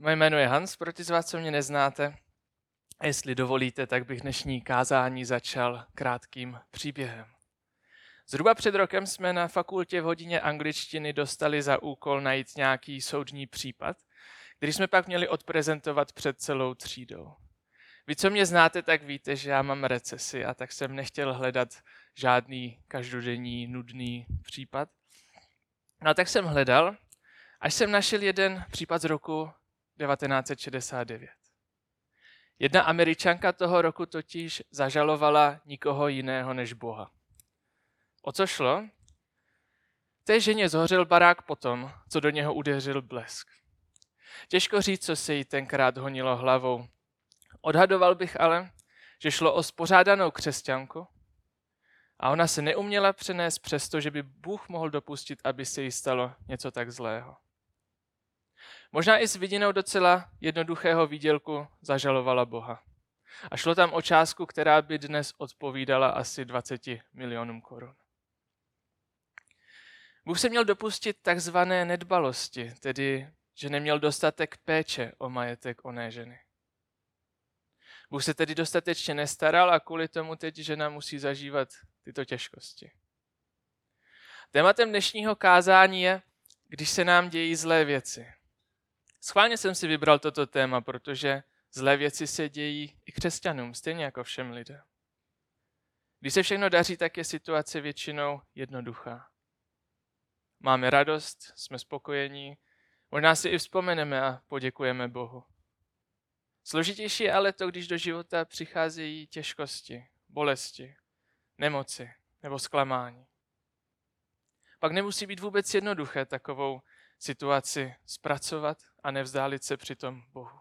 Moje jméno je Hans, pro ty z vás, co mě neznáte. A jestli dovolíte, tak bych dnešní kázání začal krátkým příběhem. Zhruba před rokem jsme na fakultě v hodině angličtiny dostali za úkol najít nějaký soudní případ, který jsme pak měli odprezentovat před celou třídou. Vy, co mě znáte, tak víte, že já mám recesi a tak jsem nechtěl hledat žádný každodenní nudný případ. No tak jsem hledal, až jsem našel jeden případ z roku 1969. Jedna američanka toho roku totiž zažalovala nikoho jiného než Boha. O co šlo? Té ženě zhořel barák potom, co do něho udeřil blesk. Těžko říct, co se jí tenkrát honilo hlavou. Odhadoval bych ale, že šlo o spořádanou křesťanku a ona se neuměla přenést přesto, že by Bůh mohl dopustit, aby se jí stalo něco tak zlého. Možná i s vidinou docela jednoduchého výdělku zažalovala Boha. A šlo tam o částku, která by dnes odpovídala asi 20 milionům korun. Bůh se měl dopustit takzvané nedbalosti, tedy že neměl dostatek péče o majetek oné ženy. Bůh se tedy dostatečně nestaral a kvůli tomu teď žena musí zažívat tyto těžkosti. Tématem dnešního kázání je, když se nám dějí zlé věci. Schválně jsem si vybral toto téma, protože zlé věci se dějí i křesťanům, stejně jako všem lidem. Když se všechno daří, tak je situace většinou jednoduchá. Máme radost, jsme spokojení, možná si i vzpomeneme a poděkujeme Bohu. Složitější je ale to, když do života přicházejí těžkosti, bolesti, nemoci nebo zklamání. Pak nemusí být vůbec jednoduché takovou situaci zpracovat a nevzdálit se přitom Bohu.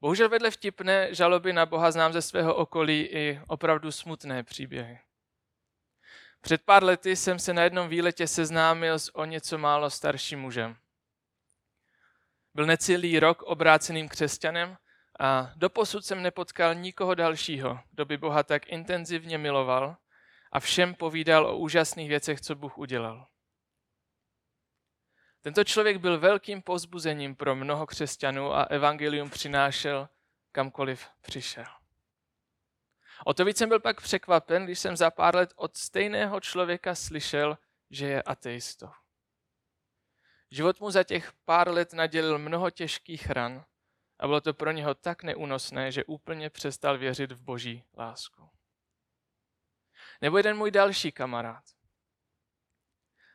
Bohužel vedle vtipné žaloby na Boha znám ze svého okolí i opravdu smutné příběhy. Před pár lety jsem se na jednom výletě seznámil s o něco málo starším mužem. Byl necelý rok obráceným křesťanem a doposud jsem nepotkal nikoho dalšího, kdo by Boha tak intenzivně miloval a všem povídal o úžasných věcech, co Bůh udělal. Tento člověk byl velkým pozbuzením pro mnoho křesťanů a evangelium přinášel kamkoliv přišel. O to víc jsem byl pak překvapen, když jsem za pár let od stejného člověka slyšel, že je ateistou. Život mu za těch pár let nadělil mnoho těžkých ran a bylo to pro něho tak neúnosné, že úplně přestal věřit v boží lásku. Nebo jeden můj další kamarád.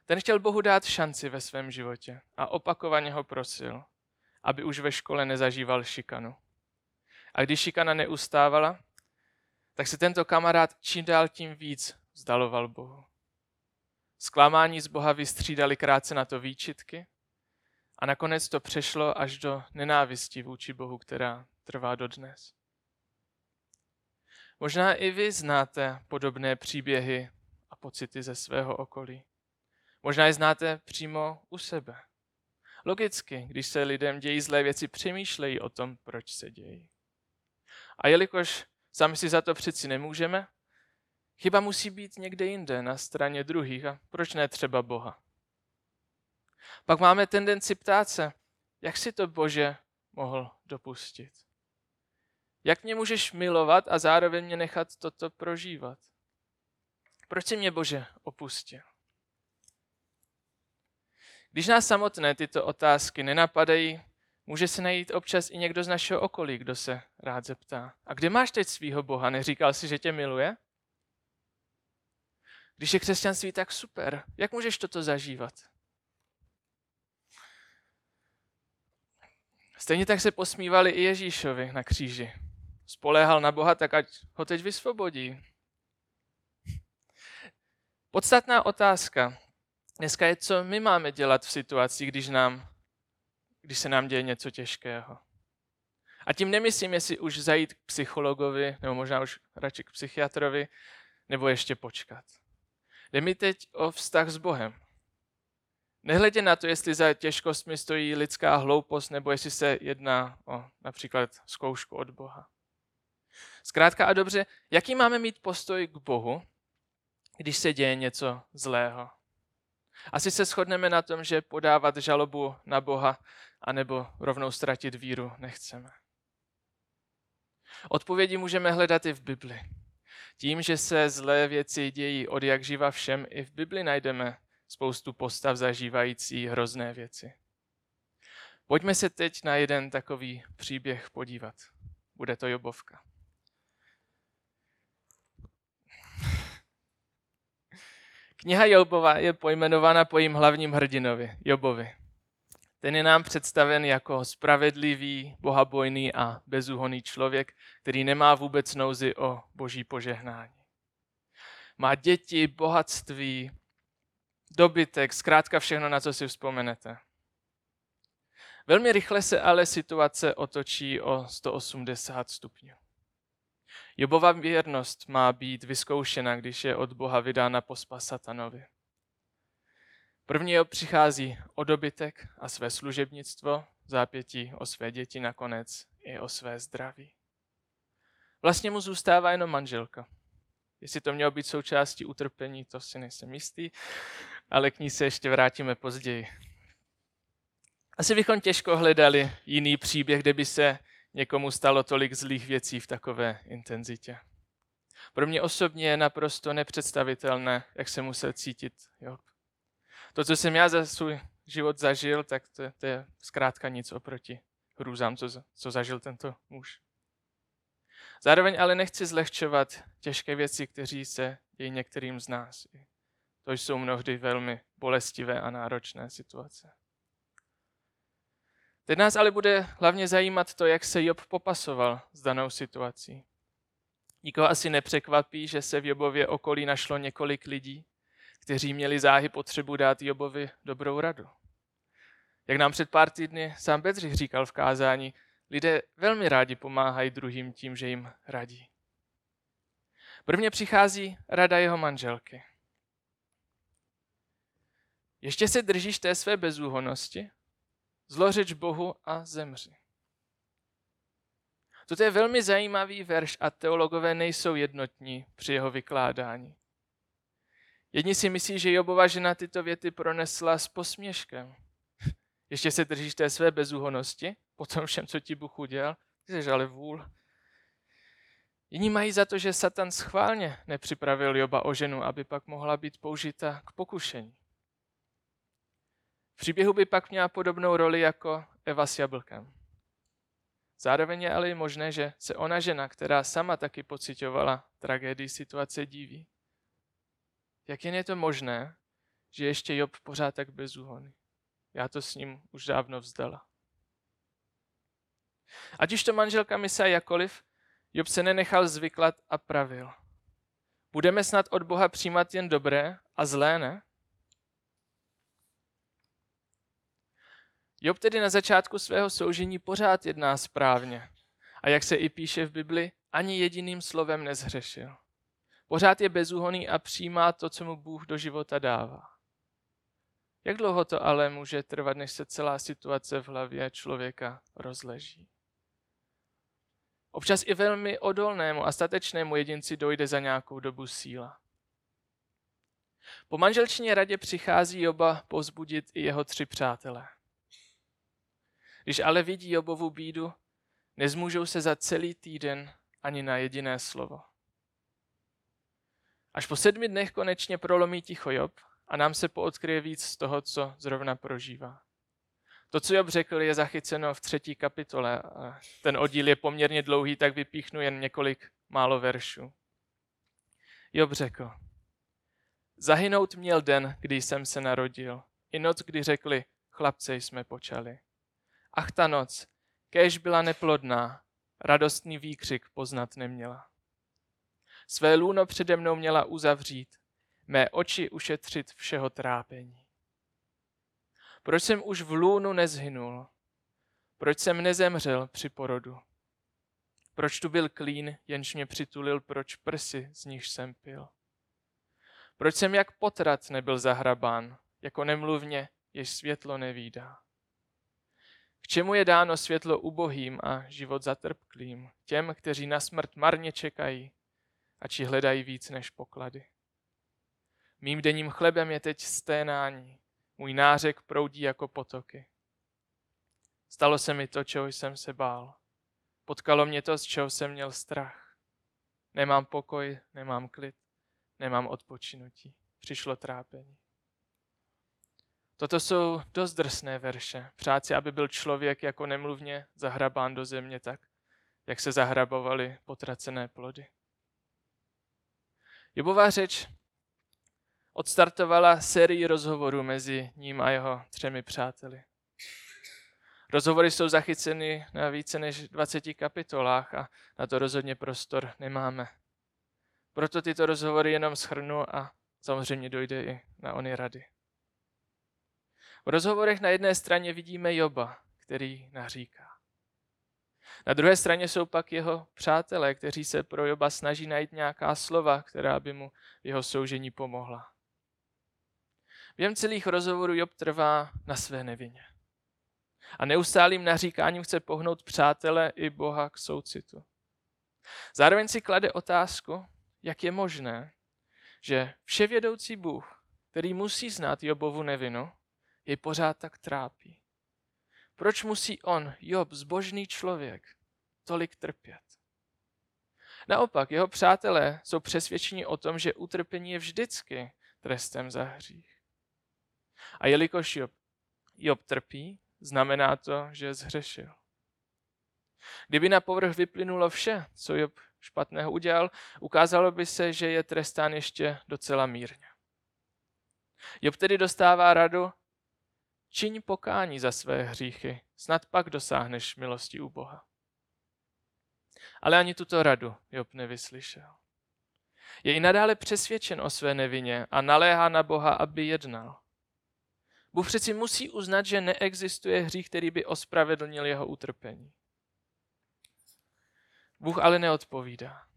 Ten chtěl Bohu dát šanci ve svém životě a opakovaně ho prosil, aby už ve škole nezažíval šikanu. A když šikana neustávala, tak se tento kamarád čím dál tím víc vzdaloval Bohu. Zklamání z Boha vystřídali krátce na to výčitky a nakonec to přešlo až do nenávisti vůči Bohu, která trvá dodnes. Možná i vy znáte podobné příběhy a pocity ze svého okolí. Možná je znáte přímo u sebe. Logicky, když se lidem dějí zlé věci, přemýšlejí o tom, proč se dějí. A jelikož sami si za to přeci nemůžeme, chyba musí být někde jinde, na straně druhých. A proč ne třeba Boha? Pak máme tendenci ptát se, jak si to Bože mohl dopustit? Jak mě můžeš milovat a zároveň mě nechat toto prožívat? Proč si mě Bože opustil? Když nás samotné tyto otázky nenapadají, může se najít občas i někdo z našeho okolí, kdo se rád zeptá. A kde máš teď svýho Boha? Neříkal si, že tě miluje? Když je křesťanství tak super, jak můžeš toto zažívat? Stejně tak se posmívali i Ježíšovi na kříži. Spoléhal na Boha, tak ať ho teď vysvobodí. Podstatná otázka dneska je, co my máme dělat v situaci, když, nám, když se nám děje něco těžkého. A tím nemyslím, jestli už zajít k psychologovi, nebo možná už radši k psychiatrovi, nebo ještě počkat. Jde mi teď o vztah s Bohem. Nehledě na to, jestli za těžkostmi stojí lidská hloupost, nebo jestli se jedná o například zkoušku od Boha. Zkrátka a dobře, jaký máme mít postoj k Bohu, když se děje něco zlého? Asi se shodneme na tom, že podávat žalobu na Boha anebo rovnou ztratit víru nechceme. Odpovědi můžeme hledat i v Bibli. Tím, že se zlé věci dějí od jak živa všem, i v Bibli najdeme spoustu postav zažívající hrozné věci. Pojďme se teď na jeden takový příběh podívat. Bude to Jobovka. Kniha Jobova je pojmenována po jím hlavním hrdinovi, Jobovi. Ten je nám představen jako spravedlivý, bohabojný a bezúhonný člověk, který nemá vůbec nouzy o boží požehnání. Má děti, bohatství, dobytek, zkrátka všechno, na co si vzpomenete. Velmi rychle se ale situace otočí o 180 stupňů. Jobova věrnost má být vyzkoušena, když je od Boha vydána pospa satanovi. První Job přichází o dobytek a své služebnictvo, zápětí o své děti, nakonec i o své zdraví. Vlastně mu zůstává jenom manželka. Jestli to mělo být součástí utrpení, to si nejsem jistý, ale k ní se ještě vrátíme později. Asi bychom těžko hledali jiný příběh, kde by se někomu stalo tolik zlých věcí v takové intenzitě. Pro mě osobně je naprosto nepředstavitelné, jak se musel cítit Job. To, co jsem já za svůj život zažil, tak to, to je zkrátka nic oproti hrůzám, co, co zažil tento muž. Zároveň ale nechci zlehčovat těžké věci, kteří se dějí některým z nás. To jsou mnohdy velmi bolestivé a náročné situace. Teď nás ale bude hlavně zajímat to, jak se Job popasoval s danou situací. Nikoho asi nepřekvapí, že se v Jobově okolí našlo několik lidí, kteří měli záhy potřebu dát Jobovi dobrou radu. Jak nám před pár týdny sám Bedřich říkal v kázání, lidé velmi rádi pomáhají druhým tím, že jim radí. Prvně přichází rada jeho manželky. Ještě se držíš té své bezúhonosti? Zlořeč Bohu a zemři. Toto je velmi zajímavý verš a teologové nejsou jednotní při jeho vykládání. Jedni si myslí, že Jobova žena tyto věty pronesla s posměškem. Ještě se držíš té své bezúhonosti, po tom všem, co ti Bůh udělal, ty jsi ale vůl. Jiní mají za to, že Satan schválně nepřipravil Joba o ženu, aby pak mohla být použita k pokušení. V příběhu by pak měla podobnou roli jako Eva s jablkem. Zároveň je ale i možné, že se ona žena, která sama taky pocitovala tragédii situace, diví. Jak jen je to možné, že ještě Job pořád tak bezúhonný? Já to s ním už dávno vzdala. Ať už to manželka myslela jakoliv, Job se nenechal zvyklat a pravil. Budeme snad od Boha přijímat jen dobré a zlé, ne? Job tedy na začátku svého soužení pořád jedná správně. A jak se i píše v Bibli, ani jediným slovem nezhřešil. Pořád je bezúhoný a přijímá to, co mu Bůh do života dává. Jak dlouho to ale může trvat, než se celá situace v hlavě člověka rozleží? Občas i velmi odolnému a statečnému jedinci dojde za nějakou dobu síla. Po manželčině radě přichází Joba povzbudit i jeho tři přátelé. Když ale vidí Jobovu bídu, nezmůžou se za celý týden ani na jediné slovo. Až po sedmi dnech konečně prolomí ticho Job a nám se poodkryje víc z toho, co zrovna prožívá. To, co Job řekl, je zachyceno v třetí kapitole. Ten oddíl je poměrně dlouhý, tak vypíchnu jen několik málo veršů. Job řekl, zahynout měl den, kdy jsem se narodil, i noc, kdy řekli, chlapce jsme počali. Ach ta noc, kéž byla neplodná, radostný výkřik poznat neměla. Své lůno přede mnou měla uzavřít, mé oči ušetřit všeho trápení. Proč jsem už v lůnu nezhynul? Proč jsem nezemřel při porodu? Proč tu byl klín, jenž mě přitulil, proč prsy, z nich jsem pil? Proč jsem jak potrat nebyl zahrabán, jako nemluvně, jež světlo nevídá? K čemu je dáno světlo ubohým a život zatrpklým, těm, kteří na smrt marně čekají, a či hledají víc než poklady. Mým denním chlebem je teď sténání. Můj nářek proudí jako potoky. Stalo se mi to, čeho jsem se bál. Potkalo mě to, z čeho jsem měl strach. Nemám pokoj, nemám klid, nemám odpočinutí. Přišlo trápení. Toto jsou dost drsné verše. Přát si, aby byl člověk jako nemluvně zahrabán do země tak, jak se zahrabovaly potracené plody. Jobová řeč odstartovala sérii rozhovorů mezi ním a jeho třemi přáteli. Rozhovory jsou zachyceny na více než 20 kapitolách a na to rozhodně prostor nemáme. Proto tyto rozhovory jenom schrnu a samozřejmě dojde i na ony rady. V rozhovorech na jedné straně vidíme Joba, který naříká. Na druhé straně jsou pak jeho přátelé, kteří se pro Joba snaží najít nějaká slova, která by mu v jeho soužení pomohla. Během celých rozhovorů Job trvá na své nevině. A neustálým naříkáním chce pohnout přátele i Boha k soucitu. Zároveň si klade otázku, jak je možné, že vševědoucí Bůh, který musí znát Jobovu nevinu, jej pořád tak trápí. Proč musí on, Job, zbožný člověk, tolik trpět? Naopak, jeho přátelé jsou přesvědčeni o tom, že utrpení je vždycky trestem za hřích. A jelikož Job, Job trpí, znamená to, že zhřešil. Kdyby na povrch vyplynulo vše, co Job špatného udělal, ukázalo by se, že je trestán ještě docela mírně. Job tedy dostává radu, čiň pokání za své hříchy, snad pak dosáhneš milosti u Boha. Ale ani tuto radu Job nevyslyšel. Je i nadále přesvědčen o své nevině a naléhá na Boha, aby jednal. Bůh přeci musí uznat, že neexistuje hřích, který by ospravedlnil jeho utrpení. Bůh ale neodpovídá.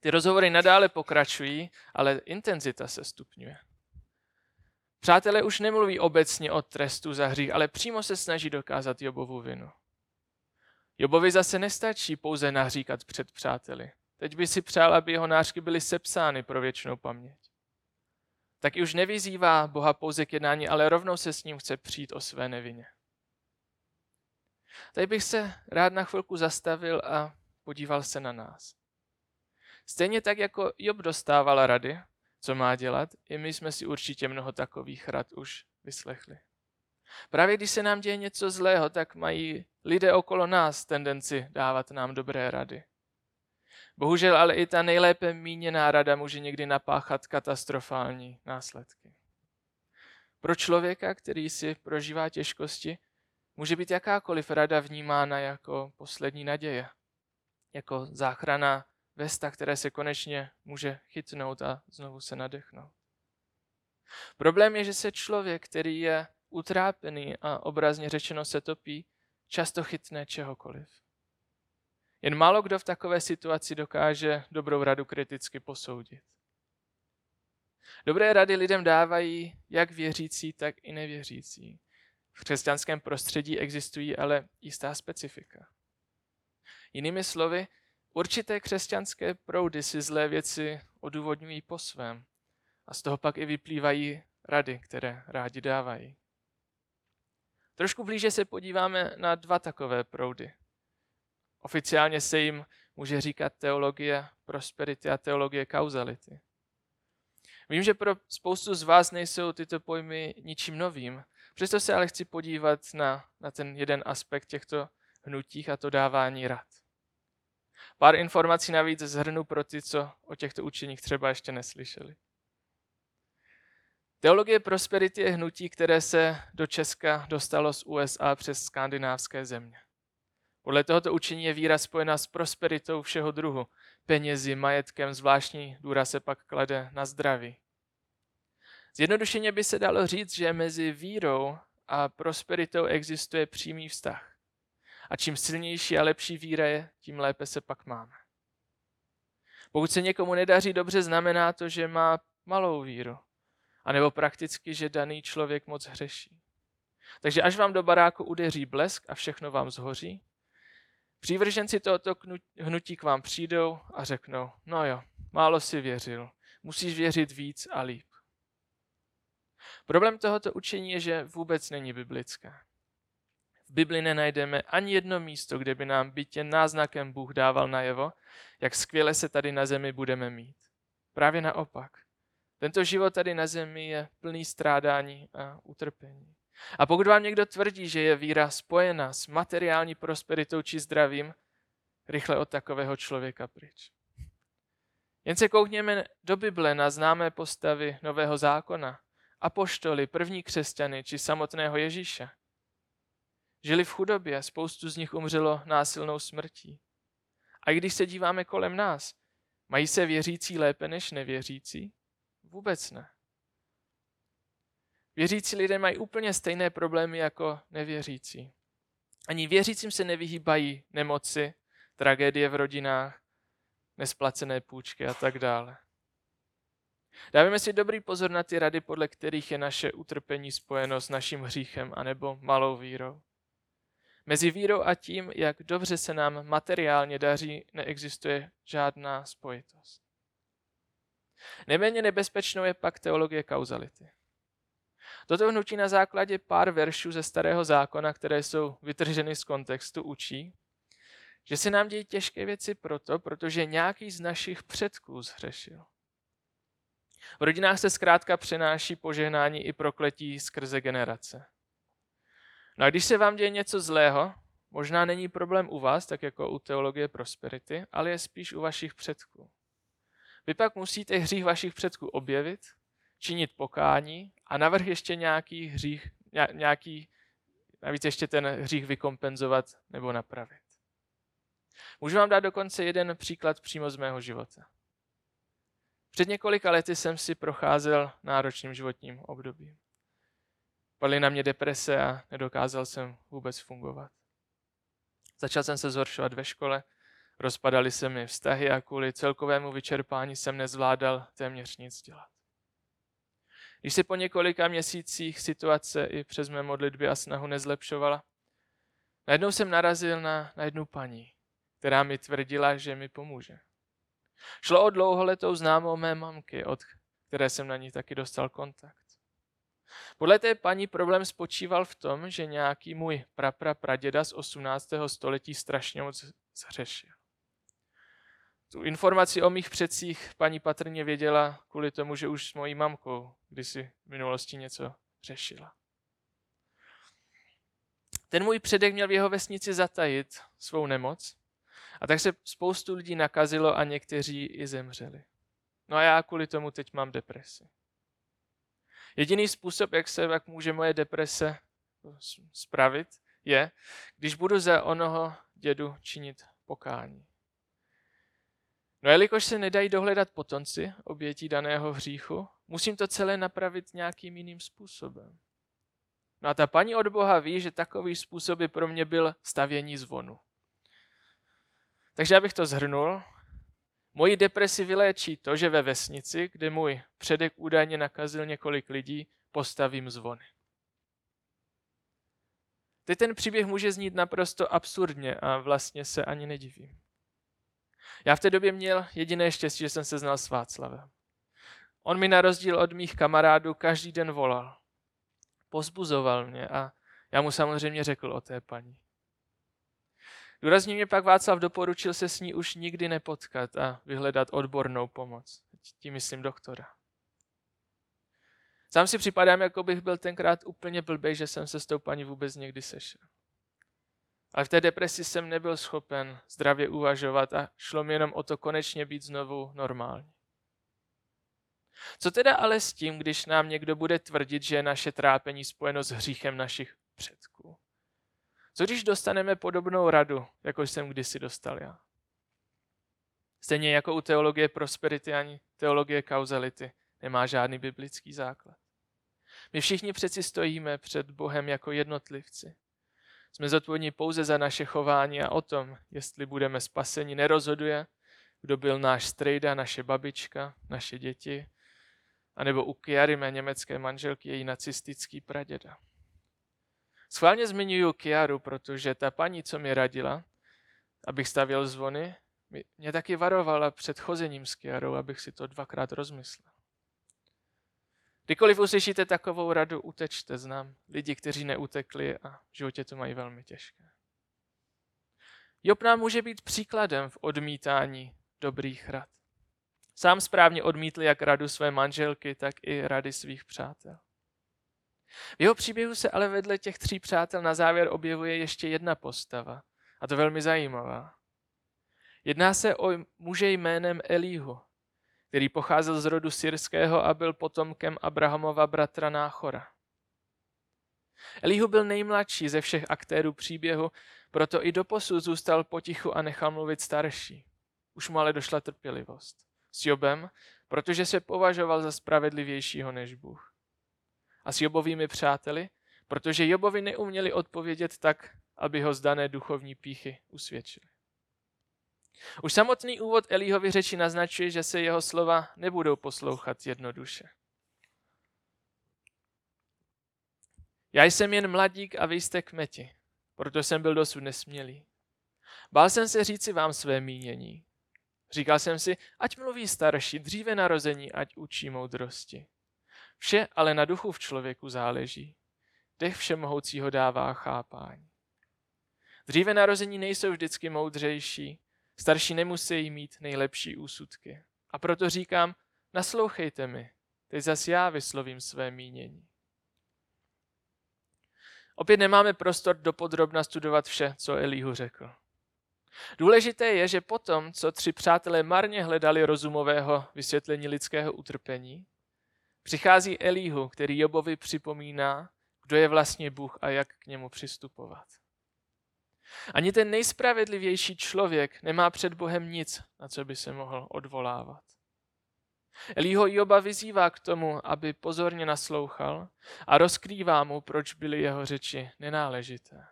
Ty rozhovory nadále pokračují, ale intenzita se stupňuje. Přátelé už nemluví obecně o trestu za hřích, ale přímo se snaží dokázat Jobovu vinu. Jobovi zase nestačí pouze naříkat před přáteli. Teď by si přál, aby jeho nářky byly sepsány pro věčnou paměť. Tak už nevyzývá Boha pouze k jednání, ale rovnou se s ním chce přijít o své nevině. Tady bych se rád na chvilku zastavil a podíval se na nás. Stejně tak, jako Job dostával rady, co má dělat, i my jsme si určitě mnoho takových rad už vyslechli. Právě když se nám děje něco zlého, tak mají lidé okolo nás tendenci dávat nám dobré rady. Bohužel ale i ta nejlépe míněná rada může někdy napáchat katastrofální následky. Pro člověka, který si prožívá těžkosti, může být jakákoliv rada vnímána jako poslední naděje, jako záchrana vesta, které se konečně může chytnout a znovu se nadechnout. Problém je, že se člověk, který je utrápený a obrazně řečeno se topí, často chytne čehokoliv. Jen málo kdo v takové situaci dokáže dobrou radu kriticky posoudit. Dobré rady lidem dávají jak věřící, tak i nevěřící. V křesťanském prostředí existují ale jistá specifika. Jinými slovy, určité křesťanské proudy si zlé věci odůvodňují po svém a z toho pak i vyplývají rady, které rádi dávají. Trošku blíže se podíváme na dva takové proudy. Oficiálně se jim může říkat teologie prosperity a teologie kauzality. Vím, že pro spoustu z vás nejsou tyto pojmy ničím novým, přesto se ale chci podívat na, na ten jeden aspekt těchto hnutích a to dávání rad. Pár informací navíc zhrnu pro ty, co o těchto učeních třeba ještě neslyšeli. Teologie prosperity je hnutí, které se do Česka dostalo z USA přes skandinávské země. Podle tohoto učení je víra spojena s prosperitou všeho druhu, penězi, majetkem, zvláštní důraz se pak klade na zdraví. Zjednodušeně by se dalo říct, že mezi vírou a prosperitou existuje přímý vztah. A čím silnější a lepší víra je, tím lépe se pak máme. Pokud se někomu nedaří dobře, znamená to, že má malou víru. A nebo prakticky, že daný člověk moc hřeší. Takže až vám do baráku udeří blesk a všechno vám zhoří, přívrženci tohoto hnutí k vám přijdou a řeknou, no jo, málo si věřil, musíš věřit víc a líp. Problém tohoto učení je, že vůbec není biblické. Bibli nenajdeme ani jedno místo, kde by nám bytě náznakem Bůh dával najevo, jak skvěle se tady na zemi budeme mít. Právě naopak. Tento život tady na zemi je plný strádání a utrpení. A pokud vám někdo tvrdí, že je víra spojena s materiální prosperitou či zdravím, rychle od takového člověka pryč. Jen se koukněme do Bible na známé postavy Nového zákona, apoštoly, první křesťany či samotného Ježíše. Žili v chudobě, spoustu z nich umřelo násilnou smrtí. A když se díváme kolem nás, mají se věřící lépe než nevěřící? Vůbec ne. Věřící lidé mají úplně stejné problémy jako nevěřící. Ani věřícím se nevyhýbají nemoci, tragédie v rodinách, nesplacené půjčky a tak dále. Dávíme si dobrý pozor na ty rady, podle kterých je naše utrpení spojeno s naším hříchem anebo malou vírou. Mezi vírou a tím, jak dobře se nám materiálně daří, neexistuje žádná spojitost. Neméně nebezpečnou je pak teologie kauzality. Toto hnutí na základě pár veršů ze Starého zákona, které jsou vytrženy z kontextu, učí, že se nám dějí těžké věci proto, protože nějaký z našich předků zhřešil. V rodinách se zkrátka přenáší požehnání i prokletí skrze generace. No a když se vám děje něco zlého, možná není problém u vás, tak jako u teologie prosperity, ale je spíš u vašich předků. Vy pak musíte hřích vašich předků objevit, činit pokání a navrh ještě nějaký hřích, nějaký, navíc ještě ten hřích vykompenzovat nebo napravit. Můžu vám dát dokonce jeden příklad přímo z mého života. Před několika lety jsem si procházel náročným životním obdobím. Padly na mě deprese a nedokázal jsem vůbec fungovat. Začal jsem se zhoršovat ve škole, rozpadaly se mi vztahy a kvůli celkovému vyčerpání jsem nezvládal téměř nic dělat. Když se po několika měsících situace i přes mé modlitby a snahu nezlepšovala, najednou jsem narazil na, na jednu paní, která mi tvrdila, že mi pomůže. Šlo o dlouholetou známou mé mamky, od které jsem na ní taky dostal kontakt. Podle té paní problém spočíval v tom, že nějaký můj prapra praděda z 18. století strašně moc zhřešil. Tu informaci o mých předcích paní patrně věděla kvůli tomu, že už s mojí mamkou kdysi v minulosti něco řešila. Ten můj předek měl v jeho vesnici zatajit svou nemoc a tak se spoustu lidí nakazilo a někteří i zemřeli. No a já kvůli tomu teď mám depresi. Jediný způsob, jak se jak může moje deprese spravit, je, když budu za onoho dědu činit pokání. No jelikož se nedají dohledat potomci obětí daného hříchu, musím to celé napravit nějakým jiným způsobem. No a ta paní od Boha ví, že takový způsob by pro mě byl stavění zvonu. Takže abych to zhrnul, moji depresi vyléčí to, že ve vesnici, kde můj předek údajně nakazil několik lidí, postavím zvony. Teď ten příběh může znít naprosto absurdně a vlastně se ani nedivím. Já v té době měl jediné štěstí, že jsem se znal s Václavem. On mi na rozdíl od mých kamarádů každý den volal. Pozbuzoval mě a já mu samozřejmě řekl o té paní. Důrazně mě pak Václav doporučil se s ní už nikdy nepotkat a vyhledat odbornou pomoc. Tím myslím doktora. Sám si připadám, jako bych byl tenkrát úplně blbej, že jsem se s tou paní vůbec někdy sešel. Ale v té depresi jsem nebyl schopen zdravě uvažovat a šlo mi jenom o to konečně být znovu normální. Co teda ale s tím, když nám někdo bude tvrdit, že je naše trápení spojeno s hříchem našich předků? Co když dostaneme podobnou radu, jako jsem kdysi dostal já? Stejně jako u teologie prosperity ani teologie kauzality nemá žádný biblický základ. My všichni přeci stojíme před Bohem jako jednotlivci. Jsme zodpovědní pouze za naše chování a o tom, jestli budeme spaseni, nerozhoduje, kdo byl náš strejda, naše babička, naše děti, anebo u Kiary, mé německé manželky, její nacistický praděda. Schválně zmiňuji Kiaru, protože ta paní, co mi radila, abych stavěl zvony, mě taky varovala před chozením s Kiarou, abych si to dvakrát rozmyslel. Kdykoliv uslyšíte takovou radu, utečte, znám lidi, kteří neutekli a v životě to mají velmi těžké. Job nám může být příkladem v odmítání dobrých rad. Sám správně odmítl jak radu své manželky, tak i rady svých přátel. V jeho příběhu se ale vedle těch tří přátel na závěr objevuje ještě jedna postava, a to velmi zajímavá. Jedná se o muže jménem Elíhu, který pocházel z rodu syrského a byl potomkem Abrahamova bratra Náchora. Elíhu byl nejmladší ze všech aktérů příběhu, proto i doposud zůstal potichu a nechal mluvit starší. Už mu ale došla trpělivost. S Jobem, protože se považoval za spravedlivějšího než Bůh. A s Jobovými přáteli, protože Jobovi neuměli odpovědět tak, aby ho z dané duchovní píchy usvědčili. Už samotný úvod Elíhovi řeči naznačuje, že se jeho slova nebudou poslouchat jednoduše. Já jsem jen mladík a vy jste kmeti, proto jsem byl dosud nesmělý. Bál jsem se říci vám své mínění. Říkal jsem si, ať mluví starší, dříve narození, ať učí moudrosti. Vše ale na duchu v člověku záleží. Dech všemohoucího dává chápání. Dříve narození nejsou vždycky moudřejší, starší nemusí mít nejlepší úsudky. A proto říkám, naslouchejte mi, teď zas já vyslovím své mínění. Opět nemáme prostor dopodrobna studovat vše, co Elíhu řekl. Důležité je, že potom, co tři přátelé marně hledali rozumového vysvětlení lidského utrpení, přichází Elíhu, který Jobovi připomíná, kdo je vlastně Bůh a jak k němu přistupovat. Ani ten nejspravedlivější člověk nemá před Bohem nic, na co by se mohl odvolávat. Elího Joba vyzývá k tomu, aby pozorně naslouchal a rozkrývá mu, proč byly jeho řeči nenáležité.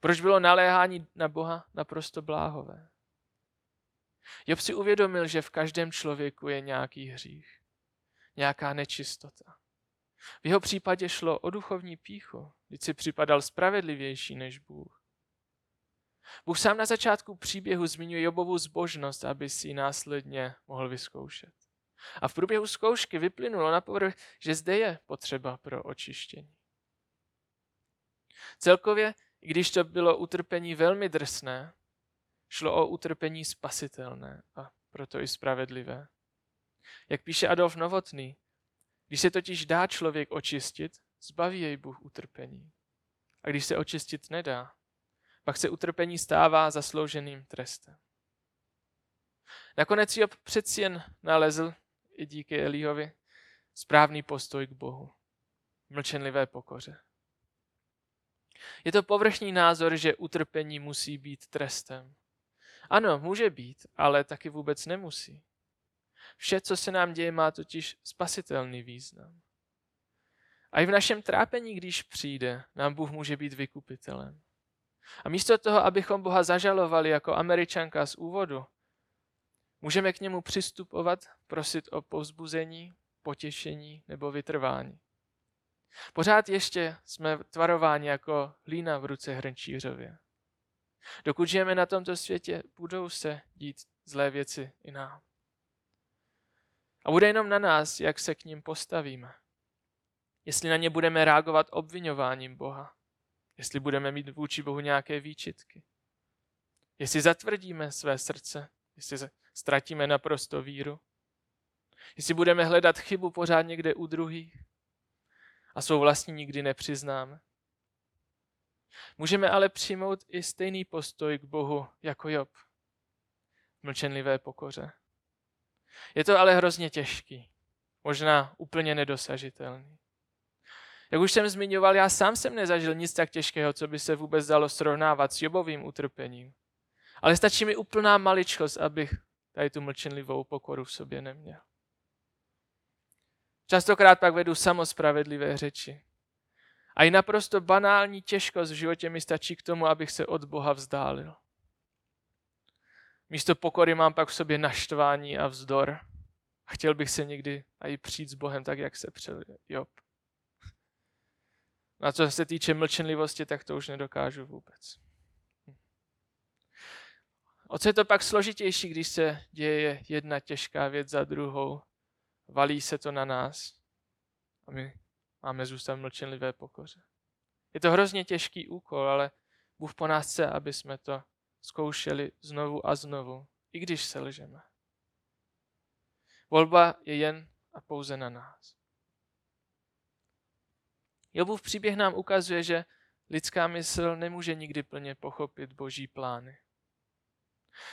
Proč bylo naléhání na Boha naprosto bláhové. Job si uvědomil, že v každém člověku je nějaký hřích, nějaká nečistota. V jeho případě šlo o duchovní píchu, když si připadal spravedlivější než Bůh. Bůh sám na začátku příběhu zmiňuje Jobovu zbožnost, aby si ji následně mohl vyzkoušet. A v průběhu zkoušky vyplynulo na povrch, že zde je potřeba pro očištění. Celkově, i když to bylo utrpení velmi drsné, šlo o utrpení spasitelné a proto i spravedlivé. Jak píše Adolf Novotný, když se totiž dá člověk očistit, zbaví jej Bůh utrpení. A když se očistit nedá, pak se utrpení stává zaslouženým trestem. Nakonec Job přeci jen nalezl, i díky Elíhovi, správný postoj k Bohu. Mlčenlivé pokoře. Je to povrchní názor, že utrpení musí být trestem. Ano, může být, ale taky vůbec nemusí. Vše, co se nám děje, má totiž spasitelný význam. A i v našem trápení, když přijde, nám Bůh může být vykupitelem. A místo toho, abychom Boha zažalovali jako američanka z úvodu, můžeme k němu přistupovat, prosit o povzbuzení, potěšení nebo vytrvání. Pořád ještě jsme tvarováni jako hlína v ruce hrnčířově. Dokud žijeme na tomto světě, budou se dít zlé věci i nám. A bude jenom na nás, jak se k ním postavíme. Jestli na ně budeme reagovat obvinováním Boha, jestli budeme mít vůči Bohu nějaké výčitky, jestli zatvrdíme své srdce, jestli ztratíme naprosto víru, jestli budeme hledat chybu pořád někde u druhých a svou vlastní nikdy nepřiznáme. Můžeme ale přijmout i stejný postoj k Bohu jako Job. Mlčenlivé pokoře. Je to ale hrozně těžký, možná úplně nedosažitelný. Jak už jsem zmiňoval, já sám jsem nezažil nic tak těžkého, co by se vůbec dalo srovnávat s Jobovým utrpením. Ale stačí mi úplná maličkost, abych tady tu mlčenlivou pokoru v sobě neměl. Častokrát pak vedu samospravedlivé řeči. A i naprosto banální těžkost v životě mi stačí k tomu, abych se od Boha vzdálil. Místo pokory mám pak v sobě naštvání a vzdor. A chtěl bych se někdy i přijít s Bohem tak, jak se přel Job. Na co se týče mlčenlivosti, tak to už nedokážu vůbec. O co je to pak složitější, když se děje jedna těžká věc za druhou valí se to na nás a my máme zůstat mlčenlivé pokoře. Je to hrozně těžký úkol, ale Bůh po nás chce, aby jsme to zkoušeli znovu a znovu, i když se lžeme. Volba je jen a pouze na nás. Jobův příběh nám ukazuje, že lidská mysl nemůže nikdy plně pochopit boží plány.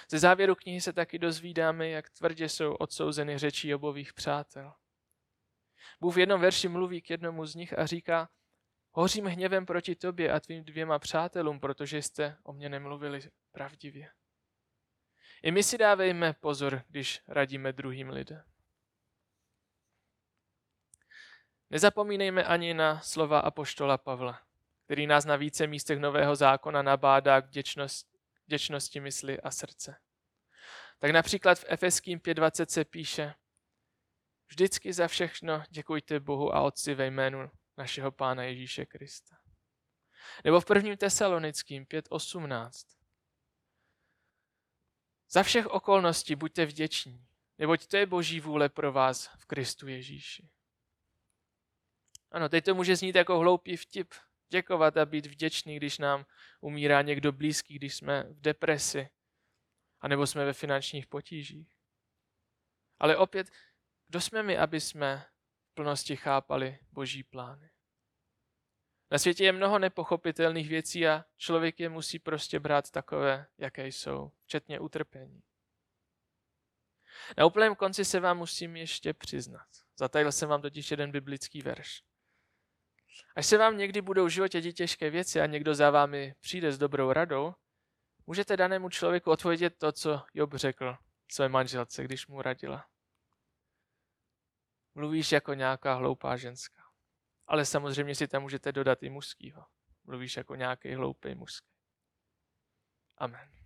Ze závěru knihy se taky dozvídáme, jak tvrdě jsou odsouzeny řeči Jobových přátel. Bůh v jednom verši mluví k jednomu z nich a říká, hořím hněvem proti tobě a tvým dvěma přátelům, protože jste o mě nemluvili pravdivě. I my si dávejme pozor, když radíme druhým lidem. Nezapomínejme ani na slova apoštola Pavla, který nás na více místech Nového zákona nabádá k děčnost, děčnosti mysli a srdce. Tak například v Efeským 5.20 se píše Vždycky za všechno děkujte Bohu a Otci ve jménu našeho Pána Ježíše Krista. Nebo v prvním Tesalonickým 5.18 Za všech okolností buďte vděční, neboť to je boží vůle pro vás v Kristu Ježíši. Ano, teď to může znít jako hloupý vtip. Děkovat a být vděčný, když nám umírá někdo blízký, když jsme v depresi, anebo jsme ve finančních potížích. Ale opět, kdo jsme my, aby jsme plnosti chápali boží plány? Na světě je mnoho nepochopitelných věcí a člověk je musí prostě brát takové, jaké jsou, včetně utrpení. Na úplném konci se vám musím ještě přiznat. Zatajil jsem vám totiž jeden biblický verš. Až se vám někdy budou v životě dít těžké věci a někdo za vámi přijde s dobrou radou, můžete danému člověku odpovědět to, co Job řekl své manželce, když mu radila. Mluvíš jako nějaká hloupá ženská. Ale samozřejmě si tam můžete dodat i mužskýho. Mluvíš jako nějaký hloupý mužský. Amen.